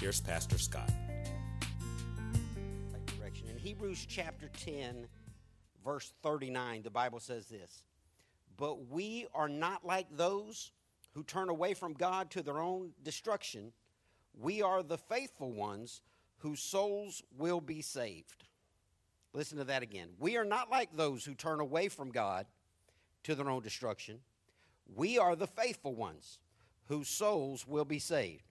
here's Pastor Scott. direction. In Hebrews chapter 10, verse 39, the Bible says this But we are not like those who turn away from God to their own destruction. We are the faithful ones whose souls will be saved. Listen to that again. We are not like those who turn away from God to their own destruction. We are the faithful ones whose souls will be saved.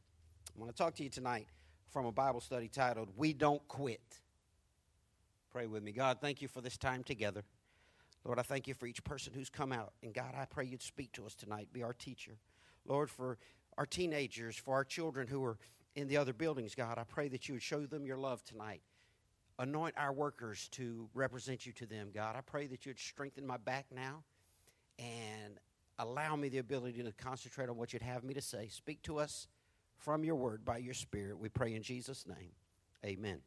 I want to talk to you tonight from a Bible study titled We Don't Quit. Pray with me. God, thank you for this time together. Lord, I thank you for each person who's come out. And God, I pray you'd speak to us tonight, be our teacher. Lord, for our teenagers, for our children who are in the other buildings, God, I pray that you would show them your love tonight. Anoint our workers to represent you to them, God. I pray that you'd strengthen my back now and allow me the ability to concentrate on what you'd have me to say. Speak to us from your word by your spirit. We pray in Jesus' name. Amen.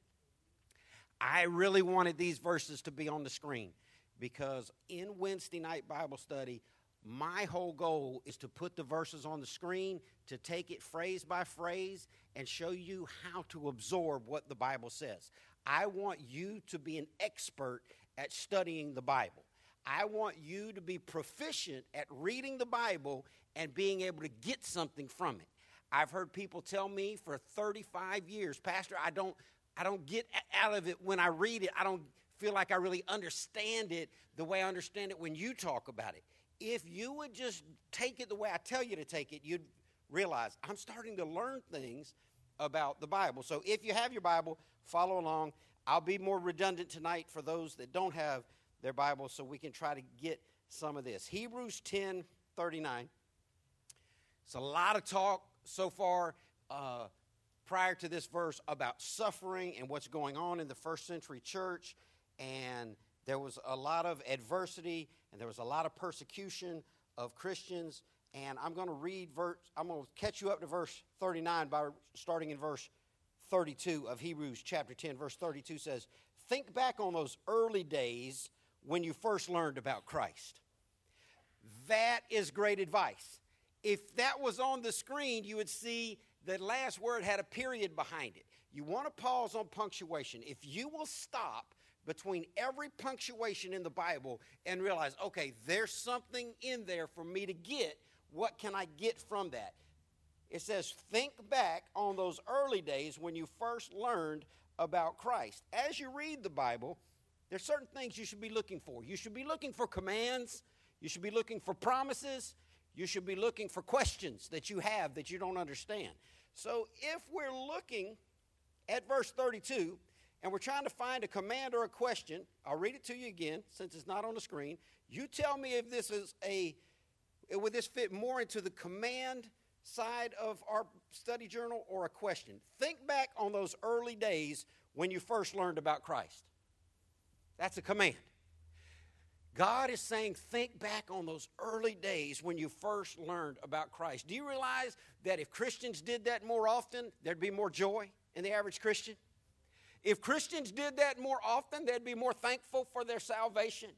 I really wanted these verses to be on the screen because in Wednesday night Bible study, my whole goal is to put the verses on the screen, to take it phrase by phrase, and show you how to absorb what the Bible says. I want you to be an expert at studying the Bible. I want you to be proficient at reading the Bible and being able to get something from it. I've heard people tell me for 35 years, Pastor, I don't I don't get out of it when I read it. I don't feel like I really understand it the way I understand it when you talk about it. If you would just take it the way I tell you to take it, you'd realize I'm starting to learn things about the Bible. So if you have your Bible, follow along. I'll be more redundant tonight for those that don't have their Bible so we can try to get some of this. Hebrews 10 39. It's a lot of talk so far uh, prior to this verse about suffering and what's going on in the first century church. And there was a lot of adversity and there was a lot of persecution of Christians. And I'm going to read verse, I'm going to catch you up to verse 39 by starting in verse 32 of Hebrews chapter 10. Verse 32 says, Think back on those early days when you first learned about Christ. That is great advice. If that was on the screen, you would see the last word had a period behind it. You want to pause on punctuation. If you will stop between every punctuation in the Bible and realize, okay, there's something in there for me to get, what can I get from that? It says, think back on those early days when you first learned about Christ. As you read the Bible, there's certain things you should be looking for. You should be looking for commands, you should be looking for promises, you should be looking for questions that you have that you don't understand. So if we're looking at verse 32 and we're trying to find a command or a question, I'll read it to you again since it's not on the screen. You tell me if this is a would this fit more into the command side of our study journal or a question? Think back on those early days when you first learned about Christ. That's a command. God is saying, think back on those early days when you first learned about Christ. Do you realize that if Christians did that more often, there'd be more joy in the average Christian? If Christians did that more often, they'd be more thankful for their salvation.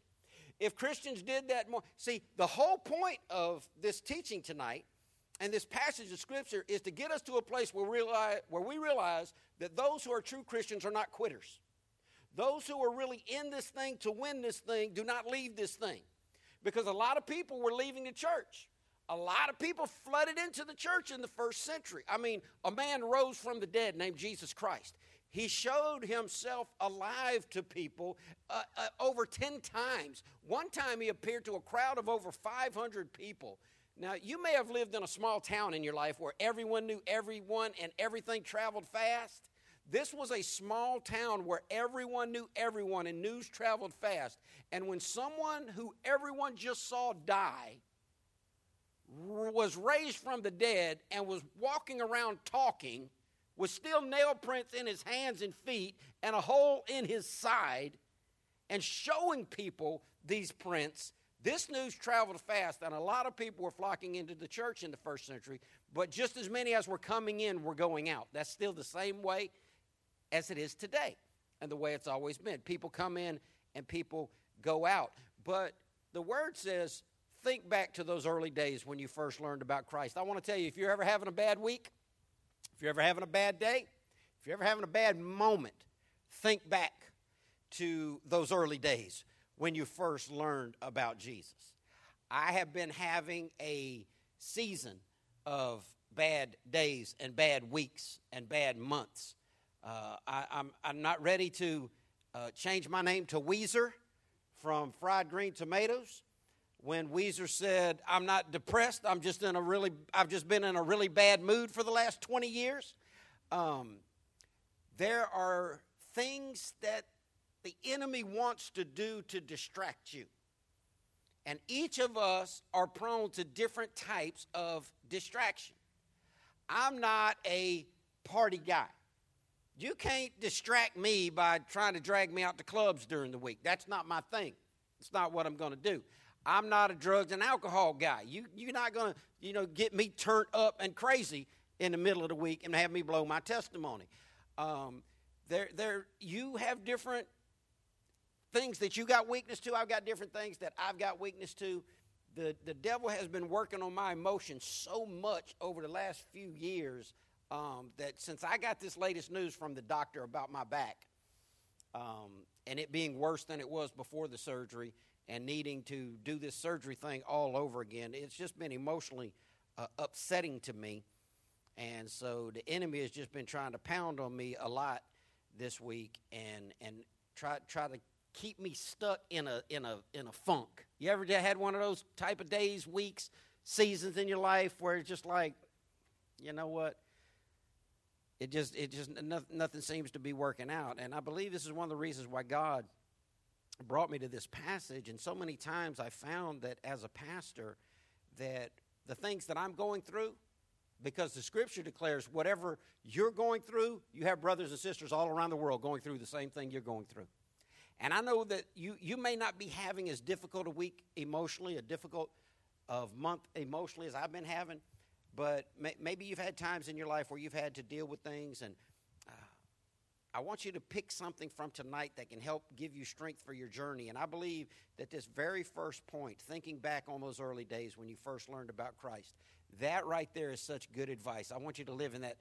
If Christians did that more, see, the whole point of this teaching tonight and this passage of Scripture is to get us to a place where, realize, where we realize that those who are true Christians are not quitters. Those who are really in this thing to win this thing do not leave this thing. Because a lot of people were leaving the church. A lot of people flooded into the church in the first century. I mean, a man rose from the dead named Jesus Christ. He showed himself alive to people uh, uh, over 10 times. One time he appeared to a crowd of over 500 people. Now, you may have lived in a small town in your life where everyone knew everyone and everything traveled fast. This was a small town where everyone knew everyone and news traveled fast. And when someone who everyone just saw die was raised from the dead and was walking around talking, with still nail prints in his hands and feet and a hole in his side and showing people these prints, this news traveled fast, and a lot of people were flocking into the church in the first century, but just as many as were coming in were going out. That's still the same way as it is today and the way it's always been. People come in and people go out. But the word says, think back to those early days when you first learned about Christ. I want to tell you, if you're ever having a bad week, if you're ever having a bad day, if you're ever having a bad moment, think back to those early days when you first learned about Jesus. I have been having a season of bad days and bad weeks and bad months. Uh, I, am I'm, I'm not ready to uh, change my name to Ouiser from Fried Green Tomatoes. When Ouiser said, "I'm not depressed. I'm just in a really. I've just been in a really bad mood for the last 20 years." Um, there are things that the enemy wants to do to distract you. And each of us are prone to different types of distraction. I'm not a party guy. You can't distract me by trying to drag me out to clubs during the week. That's not my thing. It's not what I'm going to do. I'm not a drugs and alcohol guy. You, you're not going to, you know, get me turned up and crazy in the middle of the week and have me blow my testimony. Um, there, there, you have different things that you got weakness to. I've got different things that I've got weakness to. The, the devil has been working on my emotions so much over the last few years um, that since I got this latest news from the doctor about my back um, and it being worse than it was before the surgery and needing to do this surgery thing all over again, it's just been emotionally uh, upsetting to me. And so the enemy has just been trying to pound on me a lot this week and, and try, try to keep me stuck in a in a in a funk. You ever had one of those type of days, weeks, seasons in your life where it's just like, you know what? It just it just nothing seems to be working out, and I believe this is one of the reasons why God brought me to this passage. And so many times I found that as a pastor, that the things that I'm going through, because the Scripture declares whatever you're going through, you have brothers and sisters all around the world going through the same thing you're going through. And I know that you, you may not be having as difficult a week emotionally, a difficult of month emotionally as I've been having, but may, maybe you've had times in your life where you've had to deal with things. And uh, I want you to pick something from tonight that can help give you strength for your journey. And I believe that this very first point, thinking back on those early days when you first learned about Christ, that right there is such good advice. I want you to live in that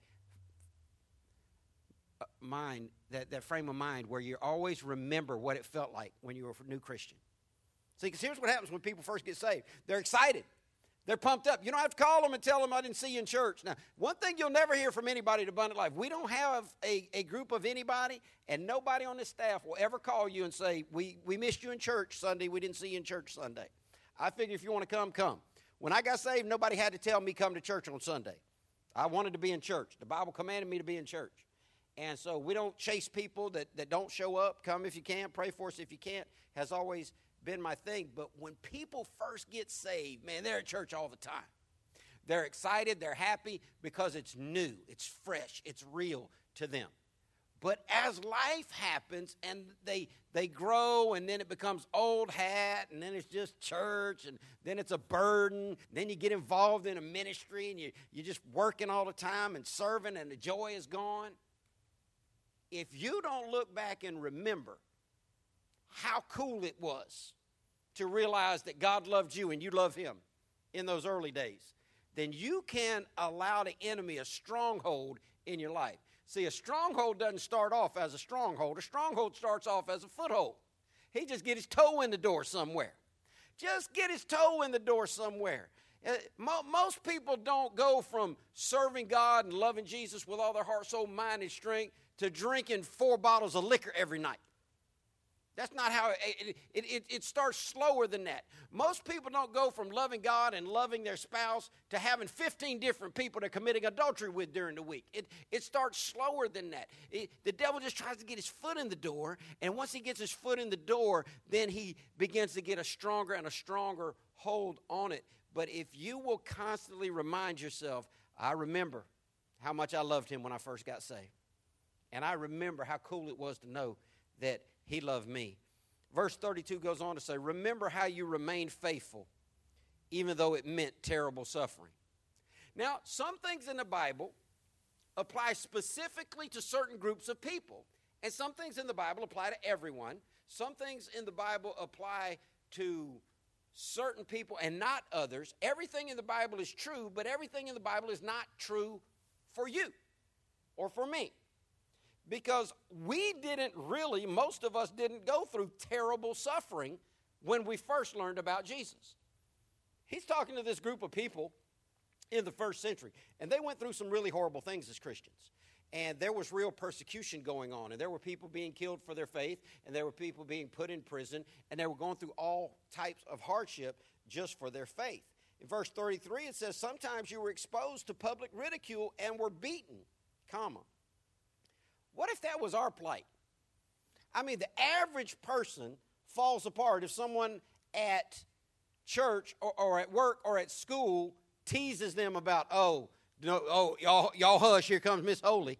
uh, mind, that, that frame of mind where you always remember what it felt like when you were a new Christian. See, because here's what happens when people first get saved they're excited. They're pumped up. You don't have to call them and tell them I didn't see you in church. Now, one thing you'll never hear from anybody at Abundant Life, we don't have a, a group of anybody, and nobody on this staff will ever call you and say, we, we missed you in church Sunday, we didn't see you in church Sunday. I figure if you want to come, come. When I got saved, nobody had to tell me come to church on Sunday. I wanted to be in church. The Bible commanded me to be in church. And so we don't chase people that, that don't show up. Come if you can, pray for us if you can't, has always been my thing. But when people first get saved, man, they're at church all the time. They're excited, they're happy because it's new, it's fresh, it's real to them. But as life happens and they they grow and then it becomes old hat and then it's just church and then it's a burden, then you get involved in a ministry and you you're just working all the time and serving and the joy is gone if you don't look back and remember how cool it was to realize that God loved you and you love Him in those early days, then you can allow the enemy a stronghold in your life. See, a stronghold doesn't start off as a stronghold, a stronghold starts off as a foothold. He just get his toe in the door somewhere. Just get his toe in the door somewhere. Uh, most people don't go from serving God and loving Jesus with all their heart, soul, mind, and strength to drinking four bottles of liquor every night. That's not how it, it, it, it, starts slower than that. Most people don't go from loving God and loving their spouse to having 15 different people they're committing adultery with during the week. It, it starts slower than that. the devil just tries to get his foot in the door, and once he gets his foot in the door, then he begins to get a stronger and a stronger hold on it. But if you will constantly remind yourself, I remember how much I loved him when I first got saved. And I remember how cool it was to know that he loved me. Verse 32 goes on to say, Remember how you remained faithful, even though it meant terrible suffering. Now, some things in the Bible apply specifically to certain groups of people, and some things in the Bible apply to everyone. Some things in the Bible apply to certain people and not others. Everything in the Bible is true, but everything in the Bible is not true for you or for me. Because we didn't really, most of us didn't go through terrible suffering when we first learned about Jesus. He's talking to this group of people in the first century, and they went through some really horrible things as Christians. And there was real persecution going on, and there were people being killed for their faith, and there were people being put in prison, and they were going through all types of hardship just for their faith. In verse 33, it says, Sometimes you were exposed to public ridicule and were beaten, comma. What if that was our plight? I mean, the average person falls apart if someone at church or, or at work or at school teases them about, oh, no, oh, y'all, y'all hush, here comes Miss Holy.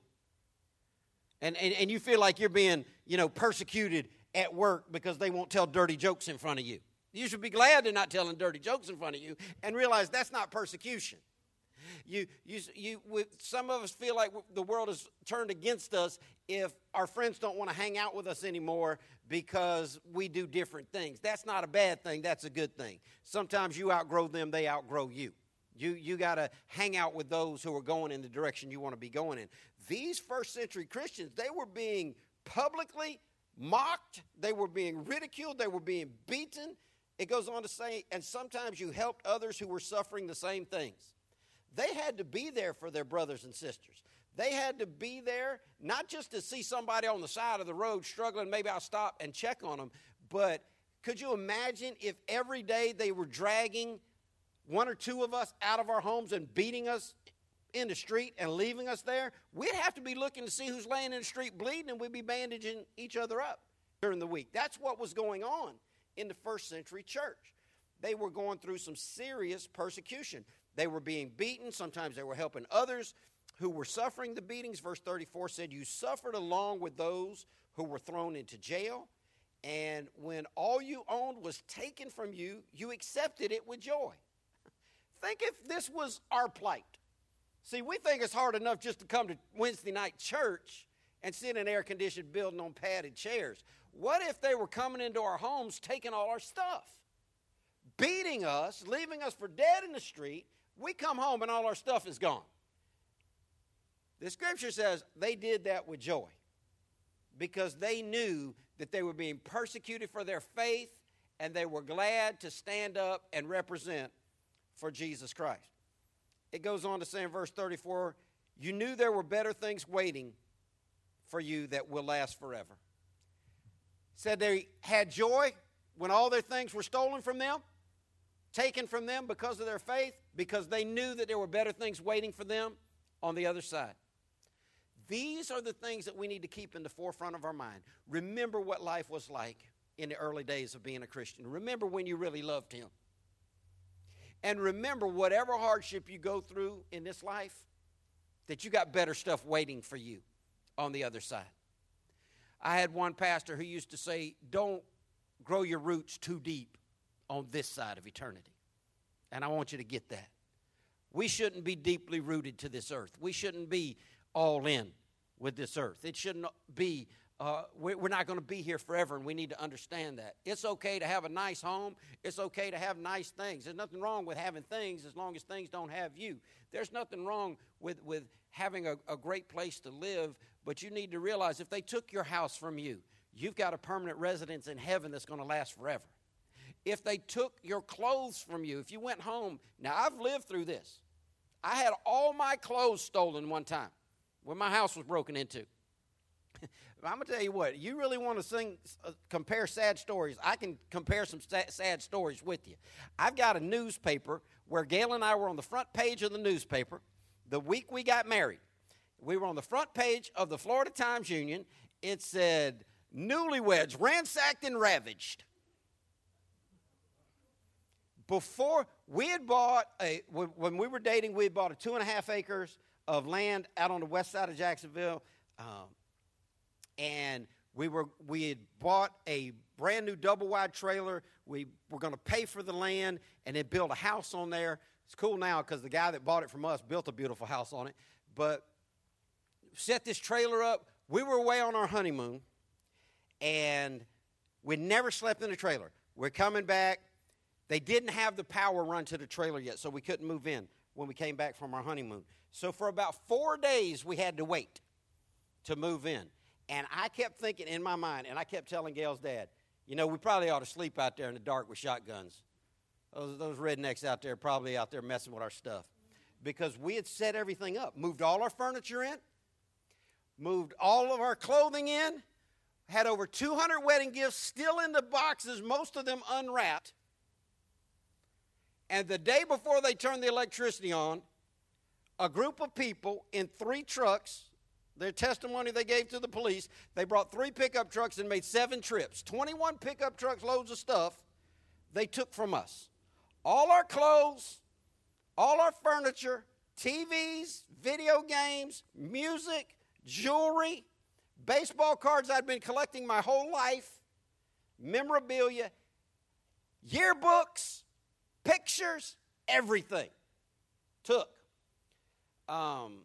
And, and, and you feel like you're being, you know, persecuted at work because they won't tell dirty jokes in front of you. You should be glad they're not telling dirty jokes in front of you and realize that's not persecution. You, you, you, some of us feel like the world has turned against us if our friends don't want to hang out with us anymore because we do different things. That's not a bad thing, that's a good thing. Sometimes you outgrow them, they outgrow you. You, you got to hang out with those who are going in the direction you want to be going in. These first century Christians, they were being publicly mocked, they were being ridiculed, they were being beaten. It goes on to say, and sometimes you helped others who were suffering the same things. They had to be there for their brothers and sisters. They had to be there not just to see somebody on the side of the road struggling, maybe I'll stop and check on them, but could you imagine if every day they were dragging one or two of us out of our homes and beating us in the street and leaving us there? We'd have to be looking to see who's laying in the street bleeding and we'd be bandaging each other up during the week. That's what was going on in the first century church. They were going through some serious persecution. They were being beaten. Sometimes they were helping others who were suffering the beatings. Verse 34 said, You suffered along with those who were thrown into jail. And when all you owned was taken from you, you accepted it with joy. Think if this was our plight. See, we think it's hard enough just to come to Wednesday night church and sit in an air conditioned building on padded chairs. What if they were coming into our homes, taking all our stuff, beating us, leaving us for dead in the street, we come home and all our stuff is gone. The scripture says they did that with joy because they knew that they were being persecuted for their faith and they were glad to stand up and represent for Jesus Christ. It goes on to say in verse 34 you knew there were better things waiting for you that will last forever. Said they had joy when all their things were stolen from them taken from them because of their faith, because they knew that there were better things waiting for them on the other side. These are the things that we need to keep in the forefront of our mind. Remember what life was like in the early days of being a Christian. Remember when you really loved Him. And remember, whatever hardship you go through in this life, that you got better stuff waiting for you on the other side. I had one pastor who used to say, Don't grow your roots too deep on this side of eternity. And I want you to get that. We shouldn't be deeply rooted to this earth. We shouldn't be all in with this earth. It shouldn't be, uh, we're not going to be here forever, and we need to understand that. It's okay to have a nice home. It's okay to have nice things. There's nothing wrong with having things as long as things don't have you. There's nothing wrong with, with having a, a great place to live, but you need to realize if they took your house from you, you've got a permanent residence in heaven that's going to last forever if they took your clothes from you, if you went home. Now, I've lived through this. I had all my clothes stolen one time when my house was broken into. I'm going to tell you what, you really want to sing, uh, compare sad stories. I can compare some sad stories with you. I've got a newspaper where Gail and I were on the front page of the newspaper the week we got married. We were on the front page of the Florida Times Union. It said, Newlyweds ransacked and ravaged before we had bought a when we were dating we had bought a two and a half acres of land out on the west side of Jacksonville, um, and we were we had bought a brand new double wide trailer. We were going to pay for the land and then build a house on there. It's cool now because the guy that bought it from us built a beautiful house on it. But set this trailer up. We were away on our honeymoon, and we never slept in the trailer. We're coming back. They didn't have the power run to the trailer yet, so we couldn't move in when we came back from our honeymoon. So for about four days, we had to wait to move in. And I kept thinking in my mind, and I kept telling Gail's dad, you know, we probably ought to sleep out there in the dark with shotguns. Those, those rednecks out there probably out there messing with our stuff. Because we had set everything up, moved all our furniture in, moved all of our clothing in, had over 200 wedding gifts still in the boxes, most of them unwrapped. And the day before they turned the electricity on, a group of people in three trucks, their testimony they gave to the police, they brought three pickup trucks and made seven trips. 21 pickup trucks, loads of stuff they took from us. All our clothes, all our furniture, TVs, video games, music, jewelry, baseball cards I'd been collecting my whole life, memorabilia, yearbooks, pictures, everything. Took. Um,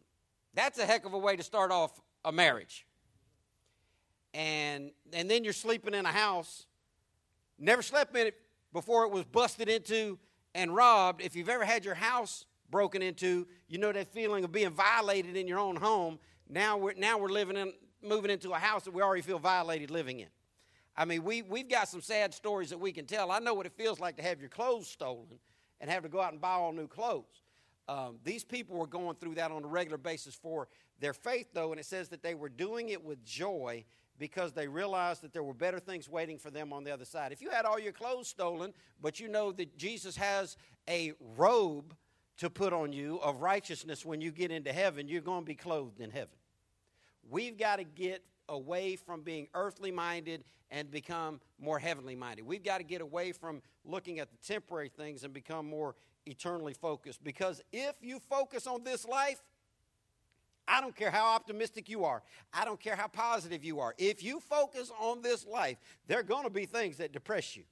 that's a heck of a way to start off a marriage. And and then you're sleeping in a house. Never slept in it before it was busted into and robbed. If you've ever had your house broken into, you know that feeling of being violated in your own home. Now we're now we're living in moving into a house that we already feel violated living in. I mean, we, we've got some sad stories that we can tell. I know what it feels like to have your clothes stolen and have to go out and buy all new clothes. Um, these people were going through that on a regular basis for their faith, though, and it says that they were doing it with joy because they realized that there were better things waiting for them on the other side. If you had all your clothes stolen, but you know that Jesus has a robe to put on you of righteousness when you get into heaven, you're going to be clothed in heaven. We've got to get away from being earthly minded and become more heavenly minded. We've got to get away from looking at the temporary things and become more eternally focused. Because if you focus on this life, I don't care how optimistic you are. I don't care how positive you are. If you focus on this life, there are going to be things that depress you.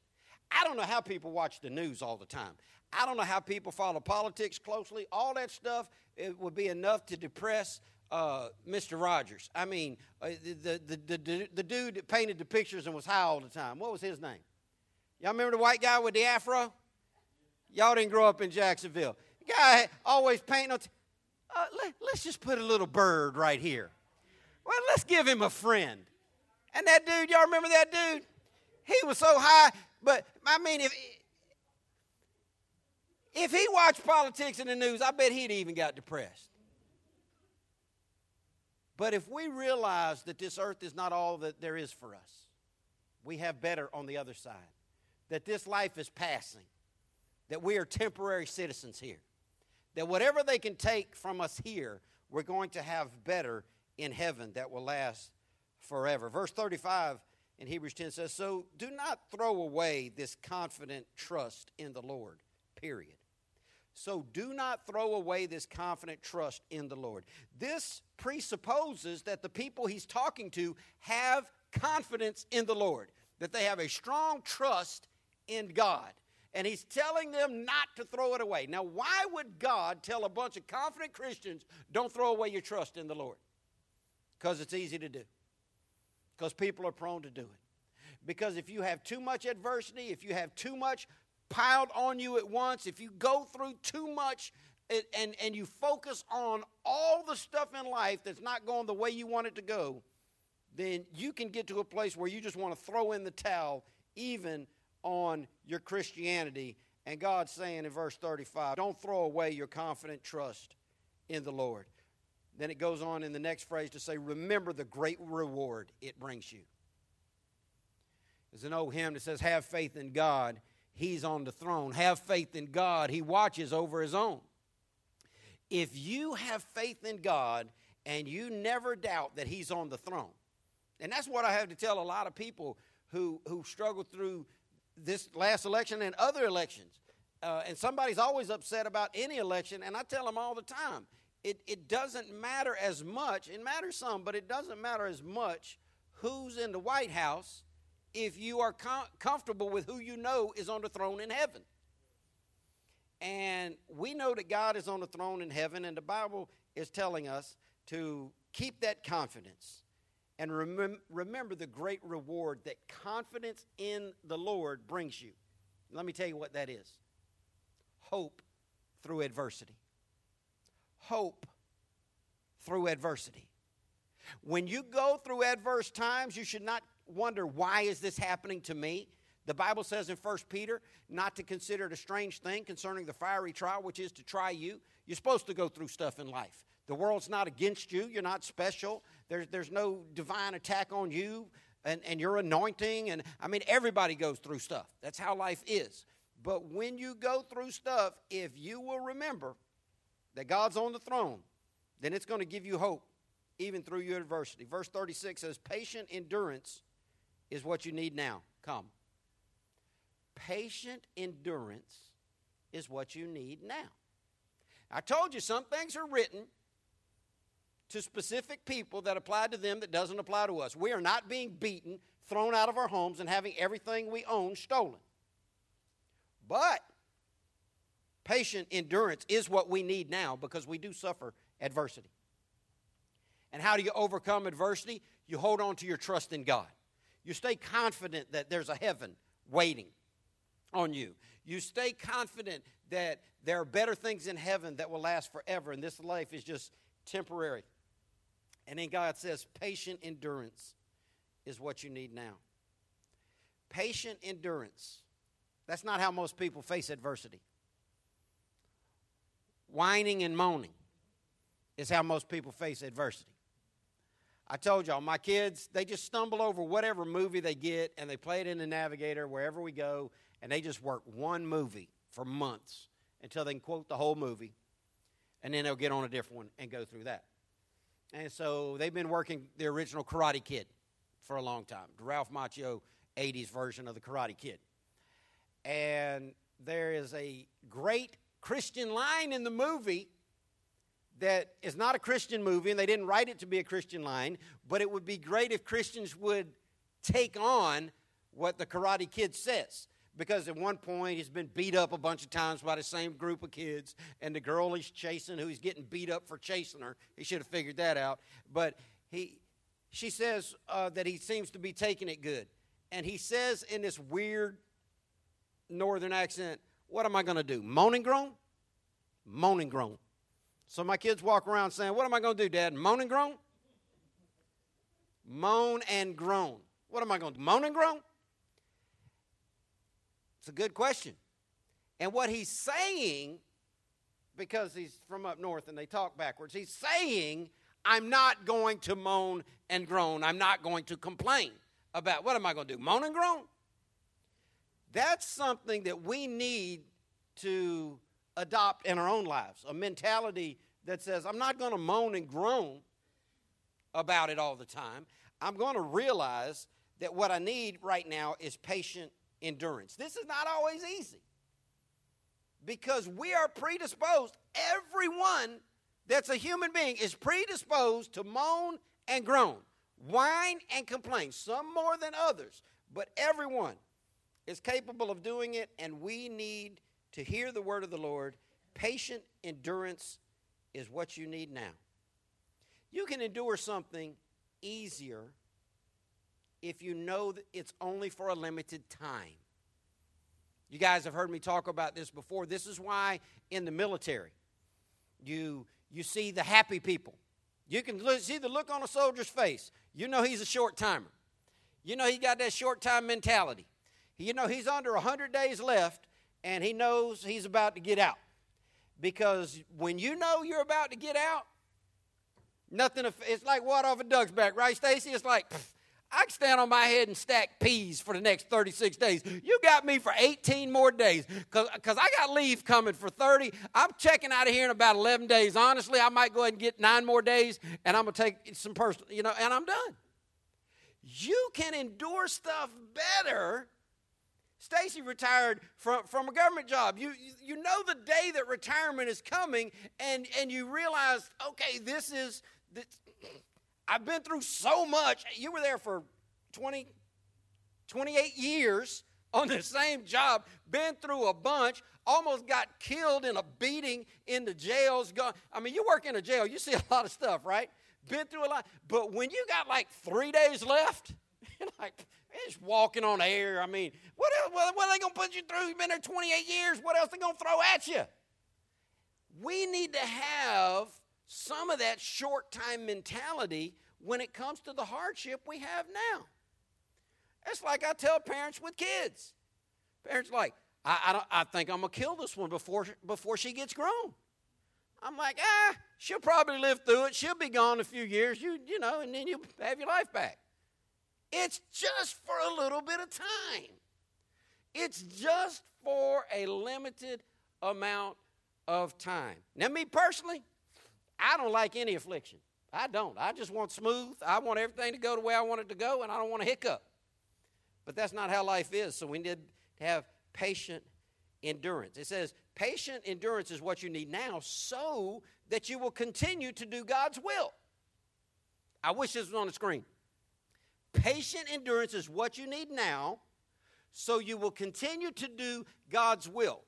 I don't know how people watch the news all the time. I don't know how people follow politics closely. All that stuff it would be enough to depress uh, Mr. Rogers. I mean, uh, the, the, the, the, dude that painted the pictures and was high all the time. What was his name? Y'all remember the white guy with the afro? Y'all didn't grow up in Jacksonville. Guy always painting. T- uh, let, let's just put a little bird right here. Well, let's give him a friend. And that dude, y'all remember that dude? He was so high, but I mean, if if he watched politics in the news, I bet he'd even got depressed. But if we realize that this earth is not all that there is for us, we have better on the other side. That this life is passing, that we are temporary citizens here, that whatever they can take from us here, we're going to have better in heaven that will last forever. Verse 35 in Hebrews 10 says, So do not throw away this confident trust in the Lord, period. So do not throw away this confident trust in the Lord. This presupposes that the people he's talking to have confidence in the Lord, that they have a strong trust in God. And he's telling them not to throw it away. Now, why would God tell a bunch of confident Christians, don't throw away your trust in the Lord? Because it's easy to do, because people are prone to do it. Because if you have too much adversity, if you have too much piled on you at once, if you go through too much and, and, and you focus on all the stuff in life that's not going the way you want it to go, then you can get to a place where you just want to throw in the towel, even on your Christianity. And God's saying in verse 35, don't throw away your confident trust in the Lord. Then it goes on in the next phrase to say, remember the great reward it brings you. There's an old hymn that says, Have faith in God He's on the throne. Have faith in God. He watches over his own. If you have faith in God and you never doubt that he's on the throne, and that's what I have to tell a lot of people who, who struggle through this last election and other elections. Uh, and somebody's always upset about any election, and I tell them all the time it, it doesn't matter as much. It matters some, but it doesn't matter as much who's in the White House if you are com- comfortable with who you know is on the throne in heaven. And we know that God is on the throne in heaven, and the Bible is telling us to keep that confidence and remem- remember the great reward that confidence in the Lord brings you. Let me tell you what that is hope through adversity. Hope through adversity. When you go through adverse times, you should not wonder, why is this happening to me? The Bible says in 1 Peter not to consider it a strange thing concerning the fiery trial, which is to try you. You're supposed to go through stuff in life. The world's not against you. You're not special. There's, there's no divine attack on you and, and your anointing. And I mean, everybody goes through stuff. That's how life is. But when you go through stuff, if you will remember that God's on the throne, then it's going to give you hope even through your adversity. Verse 36 says, Patient endurance is what you need now. Come. Patient endurance is what you need now. I told you some things are written to specific people that apply to them that doesn't apply to us. We are not being beaten, thrown out of our homes, and having everything we own stolen. But patient endurance is what we need now because we do suffer adversity. And how do you overcome adversity? You hold on to your trust in God. You stay confident that there's a heaven waiting on you. You stay confident that there are better things in heaven that will last forever, and this life is just temporary. And then God says, patient endurance is what you need now. Patient endurance. That's not how most people face adversity. Whining and moaning is how most people face adversity. I told y'all, my kids, they just stumble over whatever movie they get and they play it in the navigator wherever we go, and they just work one movie for months until they can quote the whole movie, and then they'll get on a different one and go through that. And so they've been working the original Karate Kid for a long time, the Ralph Macchio 80s version of the Karate Kid. And there is a great Christian line in the movie that is not a Christian movie, and they didn't write it to be a Christian line, but it would be great if Christians would take on what the Karate Kid says. Because at one point he's been beat up a bunch of times by the same group of kids, and the girl he's chasing, who he's getting beat up for chasing her, he should have figured that out. But he, she says uh, that he seems to be taking it good, and he says in this weird northern accent, "What am I going to do? Moan and groan? Moan and groan." So my kids walk around saying, What am I going to do, Dad? Moan and groan? Moan and groan. What am I going to do? Moan and groan? It's a good question. And what he's saying, because he's from up north and they talk backwards, he's saying, I'm not going to moan and groan. I'm not going to complain about what am I going to do? Moan and groan? That's something that we need to adopt in our own lives a mentality that says, I'm not going to moan and groan about it all the time. I'm going to realize that what I need right now is patient endurance. This is not always easy because we are predisposed, everyone that's a human being is predisposed to moan and groan, whine and complain, some more than others, but everyone is capable of doing it, and we need to hear the word of the Lord. Patient endurance is what you need now. You can endure something easier if you know that it's only for a limited time. You guys have heard me talk about this before. This is why in the military you you see the happy people. You can see the look on a soldier's face. You know he's a short timer. You know he got that short time mentality. You know he's under 100 days left and he knows he's about to get out. Because when you know you're about to get out, nothing, it's like water off a duck's back, right, Stacy? It's like, I can stand on my head and stack peas for the next 36 days. You got me for 18 more days because I got leave coming for 30. I'm checking out of here in about 11 days. Honestly, I might go ahead and get nine more days and I'm going to take some personal, you know, and I'm done. You can endure stuff better Stacy retired from, from a government job. You, you, know the day that retirement is coming, and, and you realize, okay, this is, this, I've been through so much. You were there for 20, 28 years on the same job, been through a bunch, almost got killed in a beating in the jails. I mean, you work in a jail, you see a lot of stuff, right? Been through a lot. But when you got like three days left, like, just walking on air. I mean, what, else, what, are they going to put you through? You've been there 28 years. What else are they going to throw at you? We need to have some of that short time mentality when it comes to the hardship we have now. It's like I tell parents with kids. Parents like, I, I, don't, I think I'm going to kill this one before, before she gets grown. I'm like, ah, she'll probably live through it. She'll be gone a few years, you, you know, and then you'll have your life back. It's just for a little bit of time. It's just for a limited amount of time. Now, me personally, I don't like any affliction. I don't. I just want smooth. I want everything to go the way I want it to go, and I don't want a hiccup. But that's not how life is. So we need to have patient endurance. It says, patient endurance is what you need now so that you will continue to do God's will. I wish this was on the screen. Patient endurance is what you need now so you will continue to do God's will.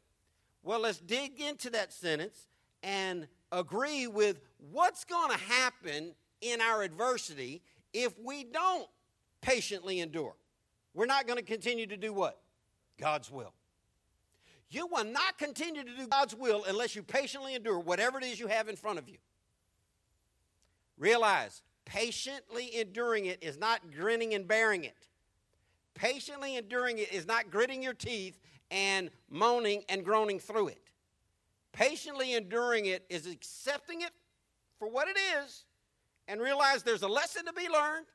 Well, let's dig into that sentence and agree with what's going to happen in our adversity if we don't patiently endure. We're not going to continue to do what? God's will. You will not continue to do God's will unless you patiently endure whatever it is you have in front of you. Realize, patiently enduring it is not grinning and bearing it. Patiently enduring it is not gritting your teeth and moaning and groaning through it. Patiently enduring it is accepting it for what it is and realize there's a lesson to be learned,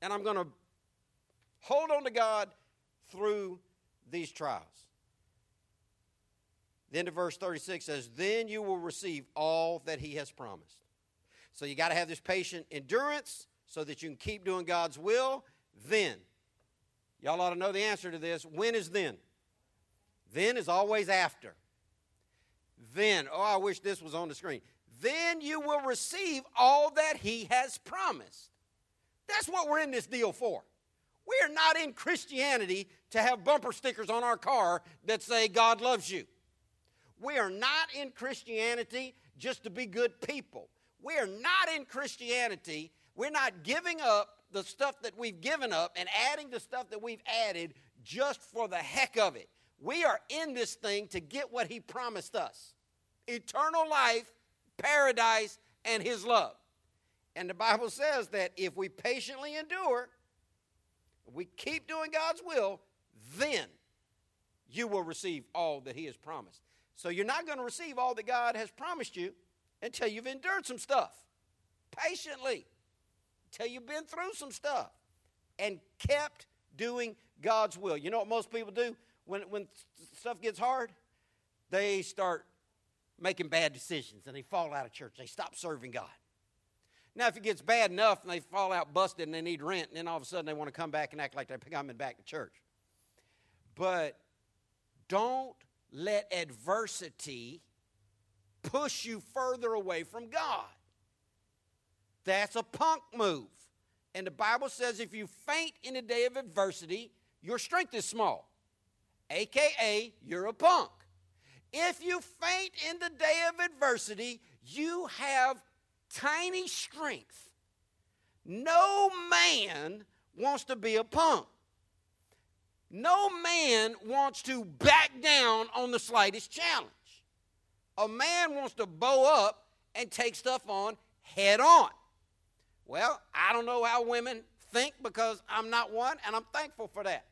and I'm going to hold on to God through these trials. Then to verse 36 says, Then you will receive all that he has promised. So you got to have this patient endurance so that you can keep doing God's will. Then, y'all ought to know the answer to this. When is then? Then is always after. Then, oh, I wish this was on the screen. Then you will receive all that he has promised. That's what we're in this deal for. We are not in Christianity to have bumper stickers on our car that say, God loves you. We are not in Christianity just to be good people. We are not in Christianity. We're not giving up the stuff that we've given up and adding the stuff that we've added just for the heck of it. We are in this thing to get what He promised us eternal life, paradise, and His love. And the Bible says that if we patiently endure, we keep doing God's will, then you will receive all that He has promised. So you're not going to receive all that God has promised you until you've endured some stuff patiently, until you've been through some stuff and kept doing God's will. You know what most people do when, when stuff gets hard? They start making bad decisions and they fall out of church. They stop serving God. Now, if it gets bad enough and they fall out busted and they need rent, and then all of a sudden they want to come back and act like they're coming back to church. But don't let adversity push you further away from God. That's a punk move. And the Bible says if you faint in the day of adversity, your strength is small, aka, you're a punk. If you faint in the day of adversity, you have tiny strength. No man wants to be a punk. No man wants to back down on the slightest challenge. A man wants to bow up and take stuff on head on. Well, I don't know how women think because I'm not one, and I'm thankful for that.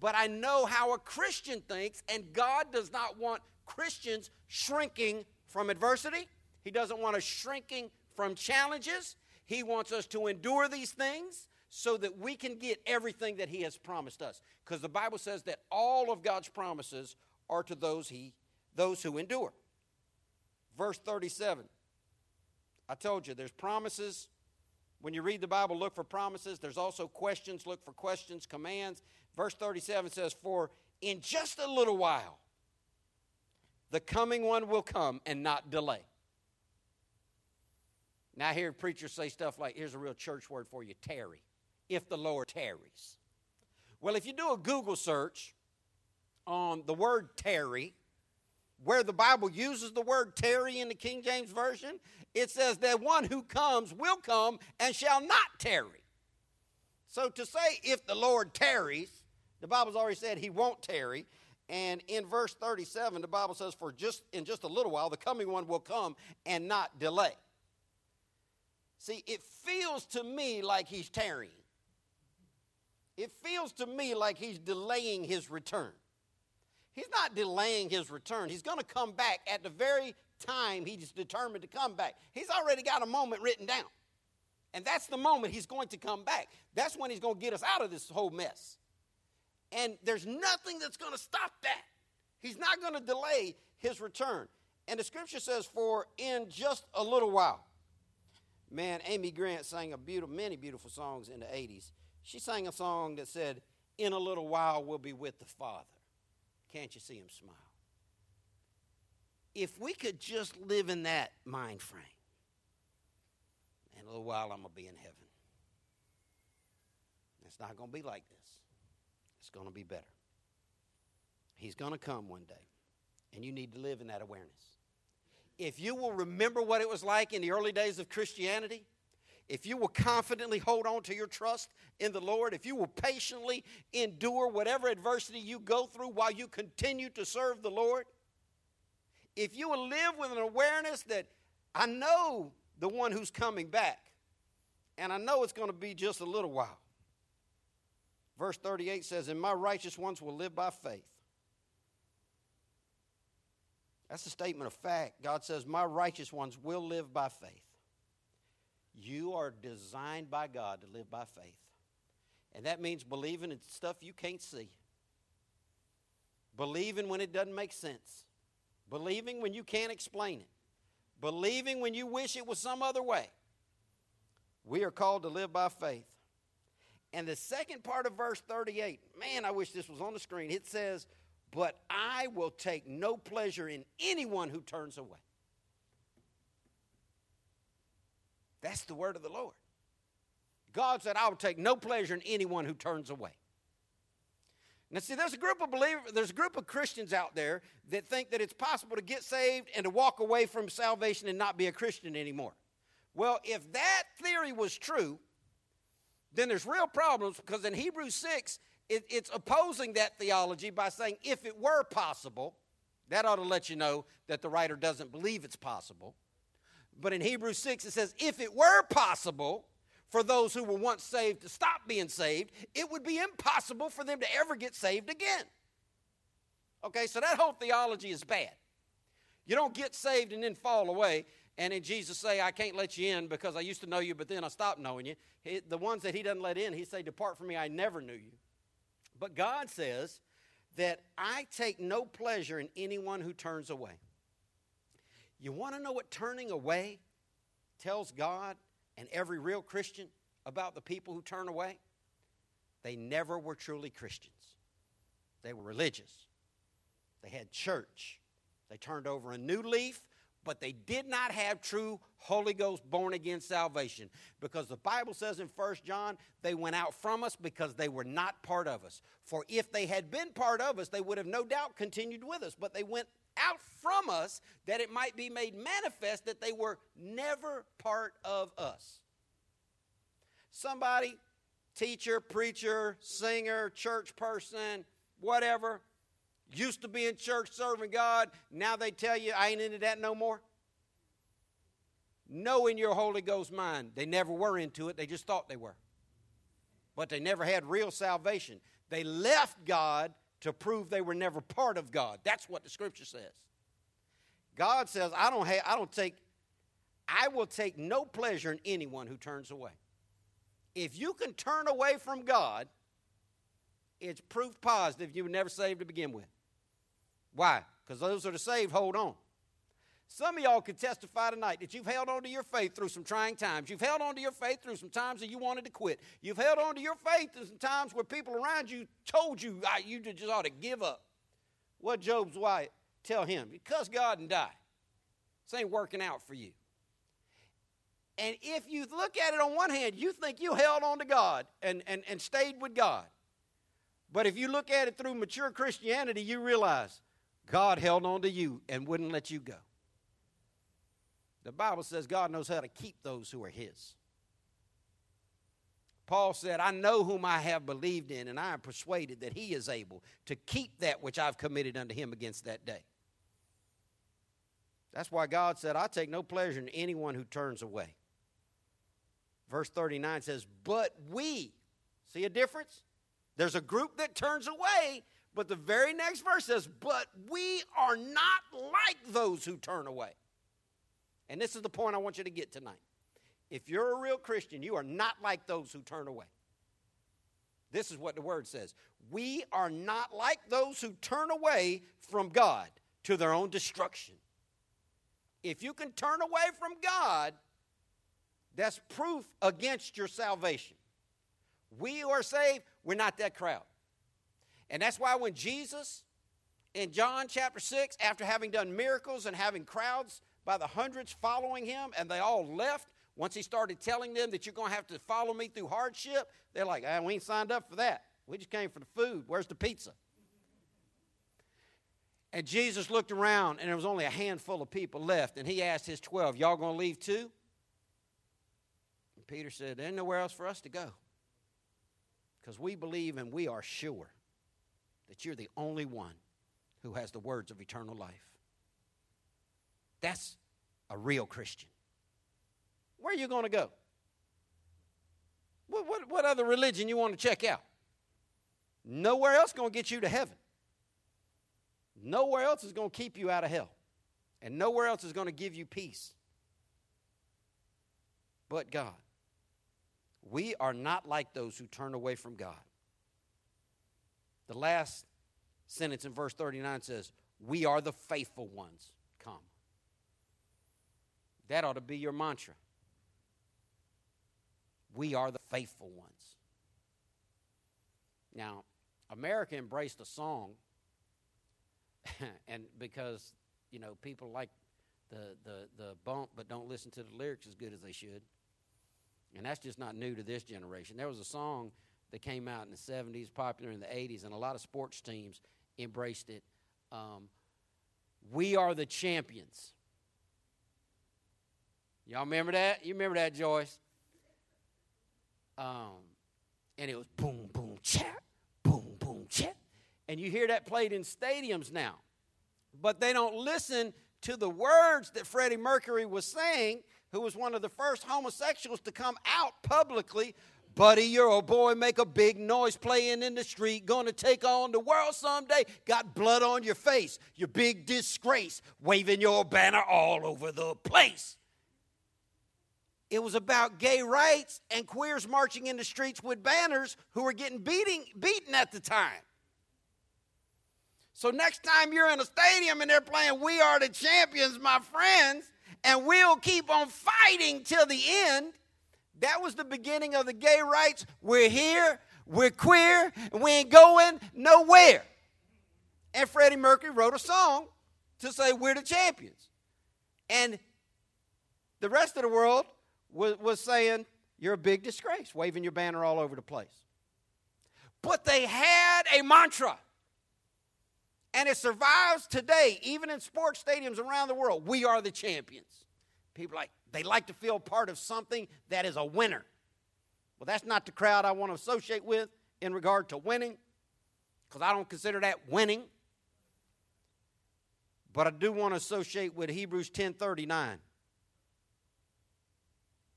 But I know how a Christian thinks, and God does not want Christians shrinking from adversity. He doesn't want us shrinking from challenges. He wants us to endure these things so that we can get everything that He has promised us. Because the Bible says that all of God's promises are to those, he, those who endure. Verse 37. I told you, there's promises. When you read the Bible, look for promises. There's also questions, look for questions, commands. Verse 37 says, For in just a little while, the coming one will come and not delay. Now, I hear preachers say stuff like, here's a real church word for you tarry, if the Lord tarries. Well, if you do a Google search on the word tarry, where the Bible uses the word tarry in the King James Version, it says that one who comes will come and shall not tarry. So to say if the Lord tarries, the Bible's already said he won't tarry. And in verse 37, the Bible says, For just in just a little while the coming one will come and not delay. See, it feels to me like he's tarrying. It feels to me like he's delaying his return. He's not delaying his return. He's going to come back at the very time he's determined to come back. He's already got a moment written down. And that's the moment he's going to come back. That's when he's going to get us out of this whole mess. And there's nothing that's going to stop that. He's not going to delay his return. And the scripture says, For in just a little while, Man, Amy Grant sang a beautiful, many beautiful songs in the 80s. She sang a song that said, In a little while we'll be with the Father. Can't you see him smile? If we could just live in that mind frame, in a little while I'm going to be in heaven. It's not going to be like this, it's going to be better. He's going to come one day, and you need to live in that awareness if you will remember what it was like in the early days of Christianity, if you will confidently hold on to your trust in the Lord, if you will patiently endure whatever adversity you go through while you continue to serve the Lord, if you will live with an awareness that I know the one who's coming back, and I know it's going to be just a little while. Verse 38 says, And my righteous ones will live by faith. That's a statement of fact. God says, My righteous ones will live by faith. You are designed by God to live by faith. And that means believing in stuff you can't see, believing when it doesn't make sense, believing when you can't explain it, believing when you wish it was some other way. We are called to live by faith. And the second part of verse 38, man, I wish this was on the screen. It says, but I will take no pleasure in anyone who turns away. That's the word of the Lord. God said, I will take no pleasure in anyone who turns away. Now, see, there's a group of believers, there's a group of Christians out there that think that it's possible to get saved and to walk away from salvation and not be a Christian anymore. Well, if that theory was true, then there's real problems because in Hebrews 6, it, it's opposing that theology by saying if it were possible, that ought to let you know that the writer doesn't believe it's possible. But in Hebrews 6, it says, if it were possible for those who were once saved to stop being saved, it would be impossible for them to ever get saved again. Okay, so that whole theology is bad. You don't get saved and then fall away, and then Jesus say, I can't let you in because I used to know you, but then I stopped knowing you. He, the ones that he doesn't let in, he say, Depart from me, I never knew you. But God says that I take no pleasure in anyone who turns away. You want to know what turning away tells God and every real Christian about the people who turn away? They never were truly Christians. They were religious. They had church. They turned over a new leaf but they did not have true Holy Ghost born again salvation because the Bible says in 1 John, they went out from us because they were not part of us. For if they had been part of us, they would have no doubt continued with us, but they went out from us that it might be made manifest that they were never part of us. Somebody, teacher, preacher, singer, church person, whatever, used to be in church serving God, now they tell you, I ain't into that no more? Know in your Holy Ghost mind, they never were into it, they just thought they were. But they never had real salvation. They left God to prove they were never part of God. That's what the scripture says. God says, I don't, have, I don't take, I will take no pleasure in anyone who turns away. If you can turn away from God, it's proof positive you were never saved to begin with. Why? Because those that are saved hold on. Some of y'all could testify tonight that you've held on to your faith through some trying times. You've held on to your faith through some times that you wanted to quit. You've held on to your faith through some times where people around you told you ah, you just ought to give up. What Job's wife tell him? You cuss God and die. This ain't working out for you. And if you look at it on one hand, you think you held on to God and, and, and stayed with God. But if you look at it through mature Christianity, you realize God held on to you and wouldn't let you go. The Bible says God knows how to keep those who are His. Paul said, I know whom I have believed in, and I am persuaded that He is able to keep that which I've committed unto Him against that day. That's why God said, I take no pleasure in anyone who turns away. Verse 39 says, But we, see a difference? There's a group that turns away, but the very next verse says, But we are not like those who turn away. And this is the point I want you to get tonight. If you're a real Christian, you are not like those who turn away. This is what the word says. We are not like those who turn away from God to their own destruction. If you can turn away from God, that's proof against your salvation. We who are saved, we're not that crowd. And that's why when Jesus in John chapter 6, after having done miracles and having crowds by the hundreds following him, and they all left, once he started telling them that you're going to have to follow me through hardship, they're like, ah, we ain't signed up for that. We just came for the food. Where's the pizza? And Jesus looked around, and there was only a handful of people left, and he asked his 12, Y'all going to leave too? And Peter said, There's nowhere else for us to go. Because we believe and we are sure that you're the only one who has the words of eternal life. That's a real Christian. Where are you going to go? What, what, what other religion you want to check out? Nowhere else going to get you to heaven. Nowhere else is going to keep you out of hell. And nowhere else is going to give you peace. But God. We are not like those who turn away from God. The last sentence in verse 39 says, We are the faithful ones, come. That ought to be your mantra. We are the faithful ones. Now, America embraced a song, and because, you know, people like the, the, the bump but don't listen to the lyrics as good as they should. And that's just not new to this generation. There was a song that came out in the 70s, popular in the 80s, and a lot of sports teams embraced it. Um, we are the champions. Y'all remember that? You remember that, Joyce? Um, and it was boom, boom, chat, boom, boom, chat. And you hear that played in stadiums now. But they don't listen to the words that Freddie Mercury was saying, who was one of the first homosexuals to come out publicly. Buddy, you're a boy, make a big noise playing in the street, gonna take on the world someday. Got blood on your face, your big disgrace, waving your banner all over the place. It was about gay rights and queers marching in the streets with banners who were getting beating, beaten at the time. So next time you're in a stadium and they're playing We Are the Champions, my friends, and we'll keep on fighting till the end. That was the beginning of the gay rights. We're here, we're queer, and we ain't going nowhere. And Freddie Mercury wrote a song to say we're the champions. And the rest of the world was, was saying, You're a big disgrace, waving your banner all over the place. But they had a mantra. And it survives today, even in sports stadiums around the world. We are the champions. People like, they like to feel part of something that is a winner. Well, that's not the crowd I want to associate with in regard to winning, because I don't consider that winning. But I do want to associate with Hebrews 10:39,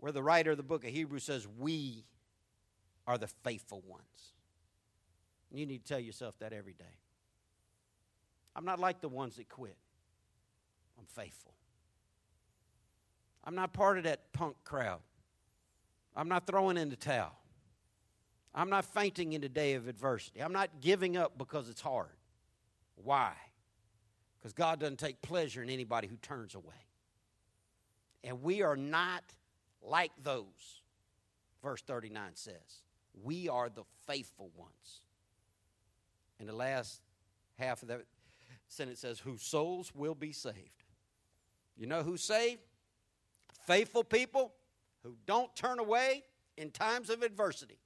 where the writer of the book of Hebrews says, "We are the faithful ones." You need to tell yourself that every day. I'm not like the ones that quit. I'm faithful. I'm not part of that punk crowd. I'm not throwing in the towel. I'm not fainting in the day of adversity. I'm not giving up because it's hard. Why? Because God doesn't take pleasure in anybody who turns away. And we are not like those, verse 39 says. We are the faithful ones. And the last half of that sentence says, whose souls will be saved. You know who's saved? Faithful people who don't turn away in times of adversity.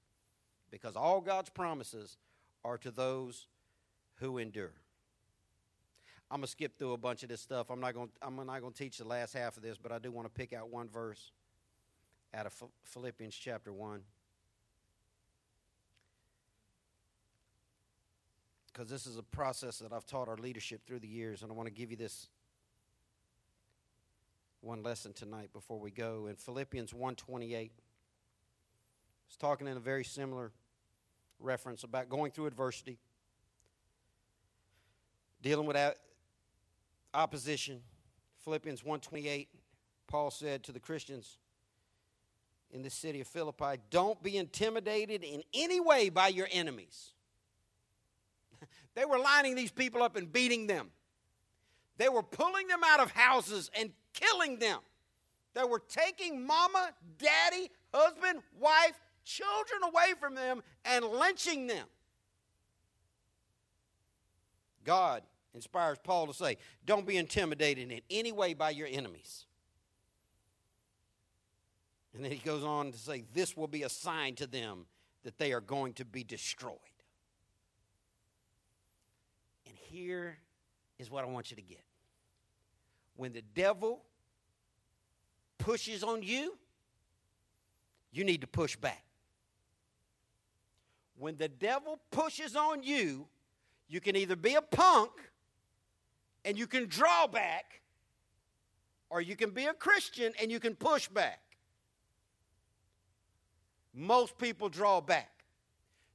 Because all God's promises are to those who endure. I'm gonna skip through a bunch of this stuff. I'm not gonna I'm not gonna teach the last half of this, but I do want to pick out one verse out of Philippians chapter one. Because this is a process that I've taught our leadership through the years, and I want to give you this one lesson tonight before we go. In Philippians 128, it's talking in a very similar reference about going through adversity, dealing with opposition. Philippians 128, Paul said to the Christians in the city of Philippi, don't be intimidated in any way by your enemies. they were lining these people up and beating them. They were pulling them out of houses and killing them. They were taking mama, daddy, husband, wife, children away from them and lynching them. God inspires Paul to say, Don't be intimidated in any way by your enemies. And then he goes on to say, This will be a sign to them that they are going to be destroyed. And here is what I want you to get. When the devil pushes on you, you need to push back. When the devil pushes on you, you can either be a punk and you can draw back, or you can be a Christian and you can push back. Most people draw back.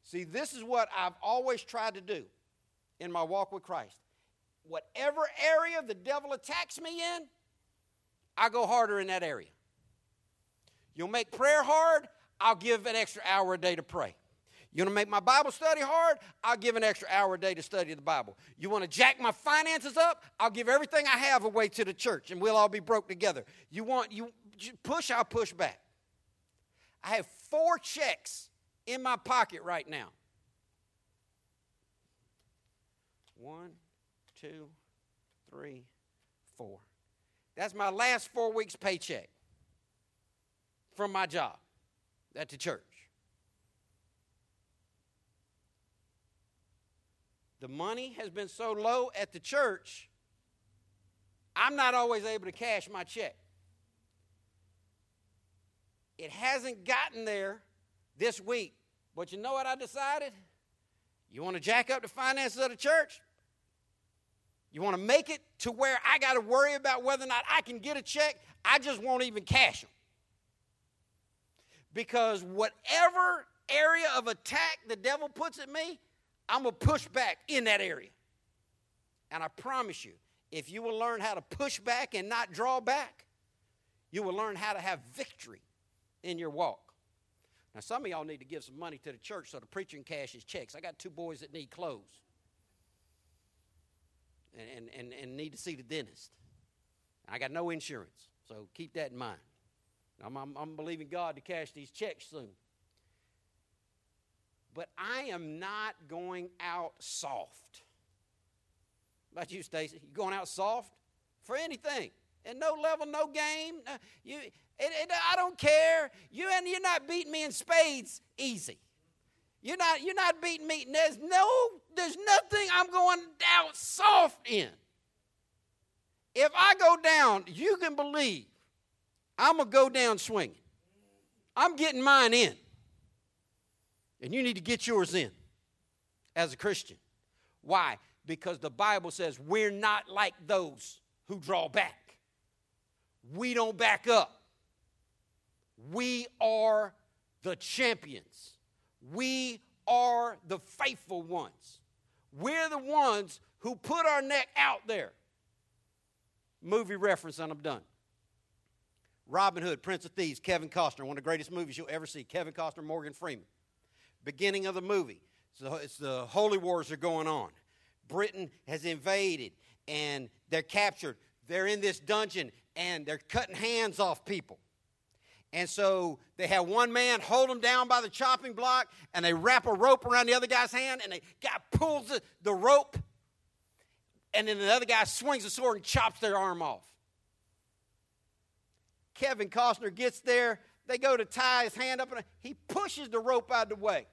See, this is what I've always tried to do in my walk with Christ. Whatever area the devil attacks me in, I go harder in that area. You'll make prayer hard, I'll give an extra hour a day to pray. You want to make my Bible study hard? I'll give an extra hour a day to study the Bible. You want to jack my finances up? I'll give everything I have away to the church and we'll all be broke together. You want you push, I'll push back. I have four checks in my pocket right now. One, two, three, four. That's my last four weeks' paycheck from my job at the church. the money has been so low at the church, I'm not always able to cash my check. It hasn't gotten there this week. But you know what I decided? You want to jack up the finances of the church? You want to make it to where I got to worry about whether or not I can get a check? I just won't even cash them. Because whatever area of attack the devil puts at me, I'm going to push back in that area. And I promise you, if you will learn how to push back and not draw back, you will learn how to have victory in your walk. Now, some of y'all need to give some money to the church so the preacher can cash his checks. I got two boys that need clothes and, and, and need to see the dentist. I got no insurance, so keep that in mind. I'm, I'm, I'm believing God to cash these checks soon. But I am not going out soft. About you, Stacy? You going out soft for anything? And no level, no game. Uh, you, it, it, I don't care. You and you're not beating me in spades easy. You're not. You're not beating me. There's no. There's nothing I'm going out soft in. If I go down, you can believe I'm gonna go down swinging. I'm getting mine in. And you need to get yours in as a Christian. Why? Because the Bible says we're not like those who draw back. We don't back up. We are the champions. We are the faithful ones. We're the ones who put our neck out there. Movie reference, and I'm done. Robin Hood, Prince of Thieves, Kevin Costner, one of the greatest movies you'll ever see. Kevin Costner, Morgan Freeman beginning of the movie. So it's the holy wars are going on. Britain has invaded, and they're captured. They're in this dungeon and they're cutting hands off people. And so they have one man hold him down by the chopping block, and they wrap a rope around the other guy's hand, and the guy pulls the, the rope, and then the other guy swings the sword and chops their arm off. Kevin Costner gets there. They go to tie his hand up, and he pushes the rope out of the way.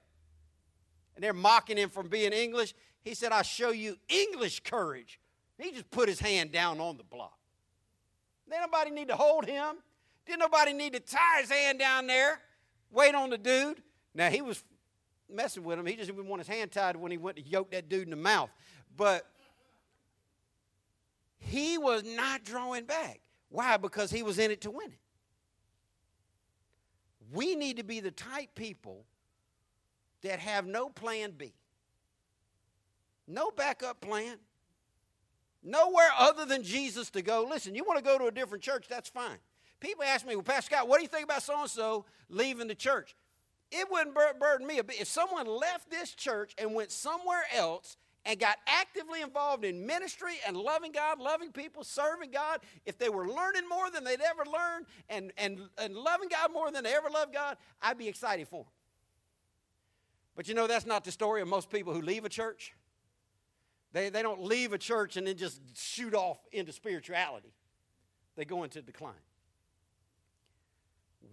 And they're mocking him for being English. He said, I'll show you English courage. He just put his hand down on the block. Didn't nobody need to hold him. Didn't nobody need to tie his hand down there, wait on the dude. Now, he was messing with him. He just didn't want his hand tied when he went to yoke that dude in the mouth. But he was not drawing back. Why? Because he was in it to win it. We need to be the type people that have no plan B, no backup plan, nowhere other than Jesus to go. Listen, you want to go to a different church, that's fine. People ask me, well, Pastor Scott, what do you think about so and so leaving the church? It wouldn't burden me a bit. If someone left this church and went somewhere else and got actively involved in ministry and loving God, loving people, serving God, if they were learning more than they'd ever learned and, and, and loving God more than they ever loved God, I'd be excited for them. But you know, that's not the story of most people who leave a church. They, they don't leave a church and then just shoot off into spirituality, they go into decline.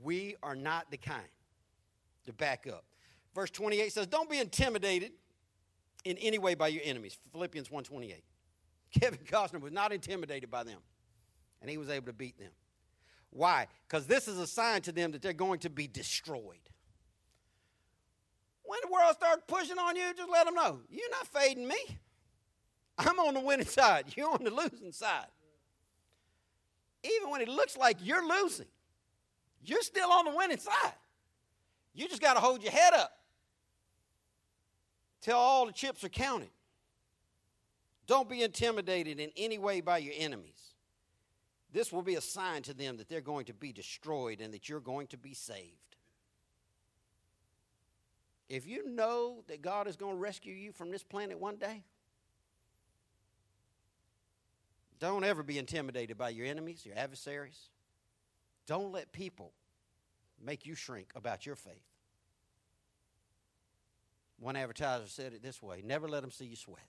We are not the kind to back up. Verse 28 says, Don't be intimidated in any way by your enemies. Philippians 1:28. Kevin Costner was not intimidated by them, and he was able to beat them. Why? Because this is a sign to them that they're going to be destroyed. When the world starts pushing on you, just let them know you're not fading me. I'm on the winning side. You're on the losing side. Even when it looks like you're losing, you're still on the winning side. You just got to hold your head up till all the chips are counted. Don't be intimidated in any way by your enemies. This will be a sign to them that they're going to be destroyed and that you're going to be saved. If you know that God is going to rescue you from this planet one day, don't ever be intimidated by your enemies, your adversaries. Don't let people make you shrink about your faith. One advertiser said it this way never let them see you sweat.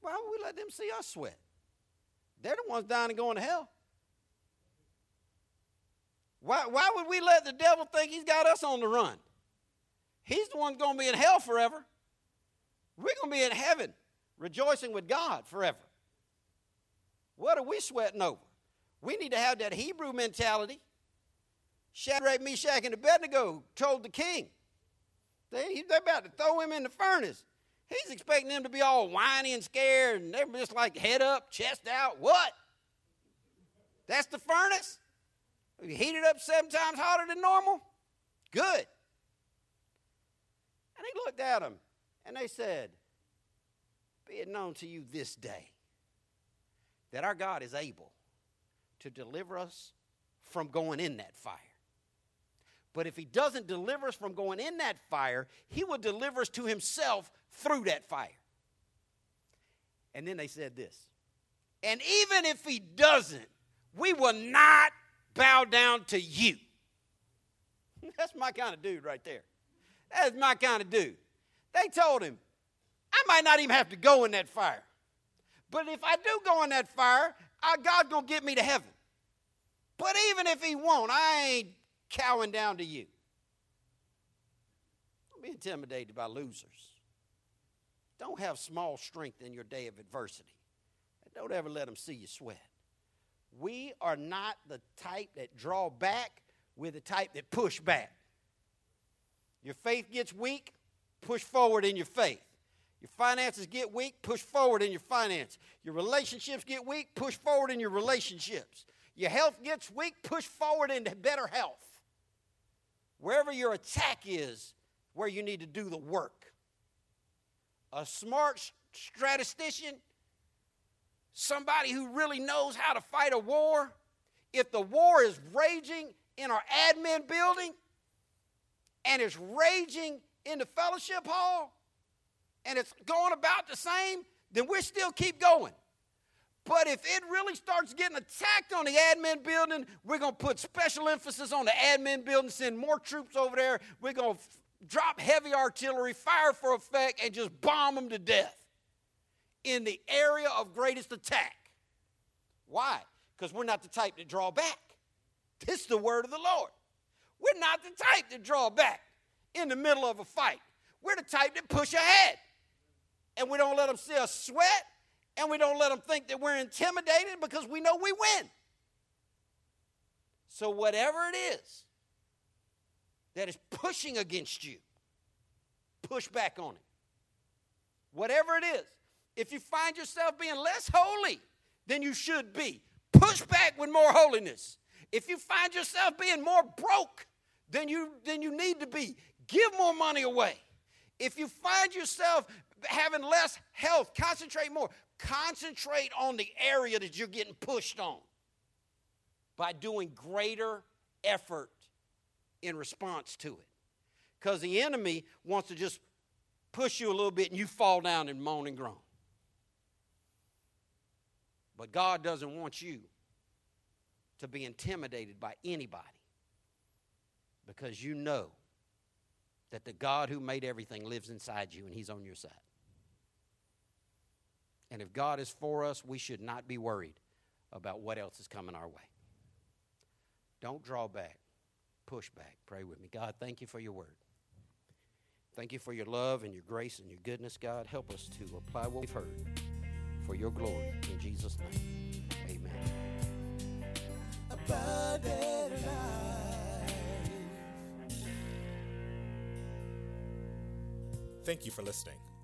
Why would we let them see us sweat? They're the ones dying and going to hell. Why, why would we let the devil think he's got us on the run? He's the one going to be in hell forever. We're going to be in heaven rejoicing with God forever. What are we sweating over? We need to have that Hebrew mentality. Shadrach, Meshach, and Abednego told the king. They, they're about to throw him in the furnace. He's expecting them to be all whiny and scared, and they're just like head up, chest out. What? That's the furnace? You heat it up seven times hotter than normal? Good. And he looked at them, and they said, Be it known to you this day that our God is able to deliver us from going in that fire. But if he doesn't deliver us from going in that fire, he will deliver us to himself through that fire. And then they said this. And even if he doesn't, we will not bow down to you. That's my kind of dude right there. That's my kind of dude. They told him, I might not even have to go in that fire. But if I do go in that fire, our God's going to get me to heaven. But even if he won't, I ain't cowing down to you. Don't be intimidated by losers. Don't have small strength in your day of adversity. And don't ever let them see you sweat. We are not the type that draw back, we're the type that push back. Your faith gets weak, push forward in your faith. Your finances get weak, push forward in your finance. Your relationships get weak, push forward in your relationships. Your health gets weak, push forward into better health. Wherever your attack is, where you need to do the work. A smart statistician, somebody who really knows how to fight a war, if the war is raging in our admin building and it's raging in the fellowship hall and it's going about the same, then we still keep going. But if it really starts getting attacked on the admin building, we're going to put special emphasis on the admin building, send more troops over there. We're going to f- drop heavy artillery, fire for effect, and just bomb them to death in the area of greatest attack. Why? Because we're not the type to draw back. This is the word of the Lord. We're not the type to draw back in the middle of a fight. We're the type to push ahead. And we don't let them see us sweat, and we don't let them think that we're intimidated because we know we win. So, whatever it is that is pushing against you, push back on it. Whatever it is, if you find yourself being less holy than you should be, push back with more holiness. If you find yourself being more broke than you, than you need to be, give more money away. If you find yourself having less health, concentrate more. Concentrate on the area that you're getting pushed on by doing greater effort in response to it. Because the enemy wants to just push you a little bit and you fall down and moan and groan. But God doesn't want you to be intimidated by anybody because you know that the God who made everything lives inside you and He's on your side. And if God is for us, we should not be worried about what else is coming our way. Don't draw back, push back. Pray with me. God, thank you for your word. Thank you for your love and your grace and your goodness, God. Help us to apply what we've heard for your glory. In Jesus' name, amen. Abundant life. Thank you for listening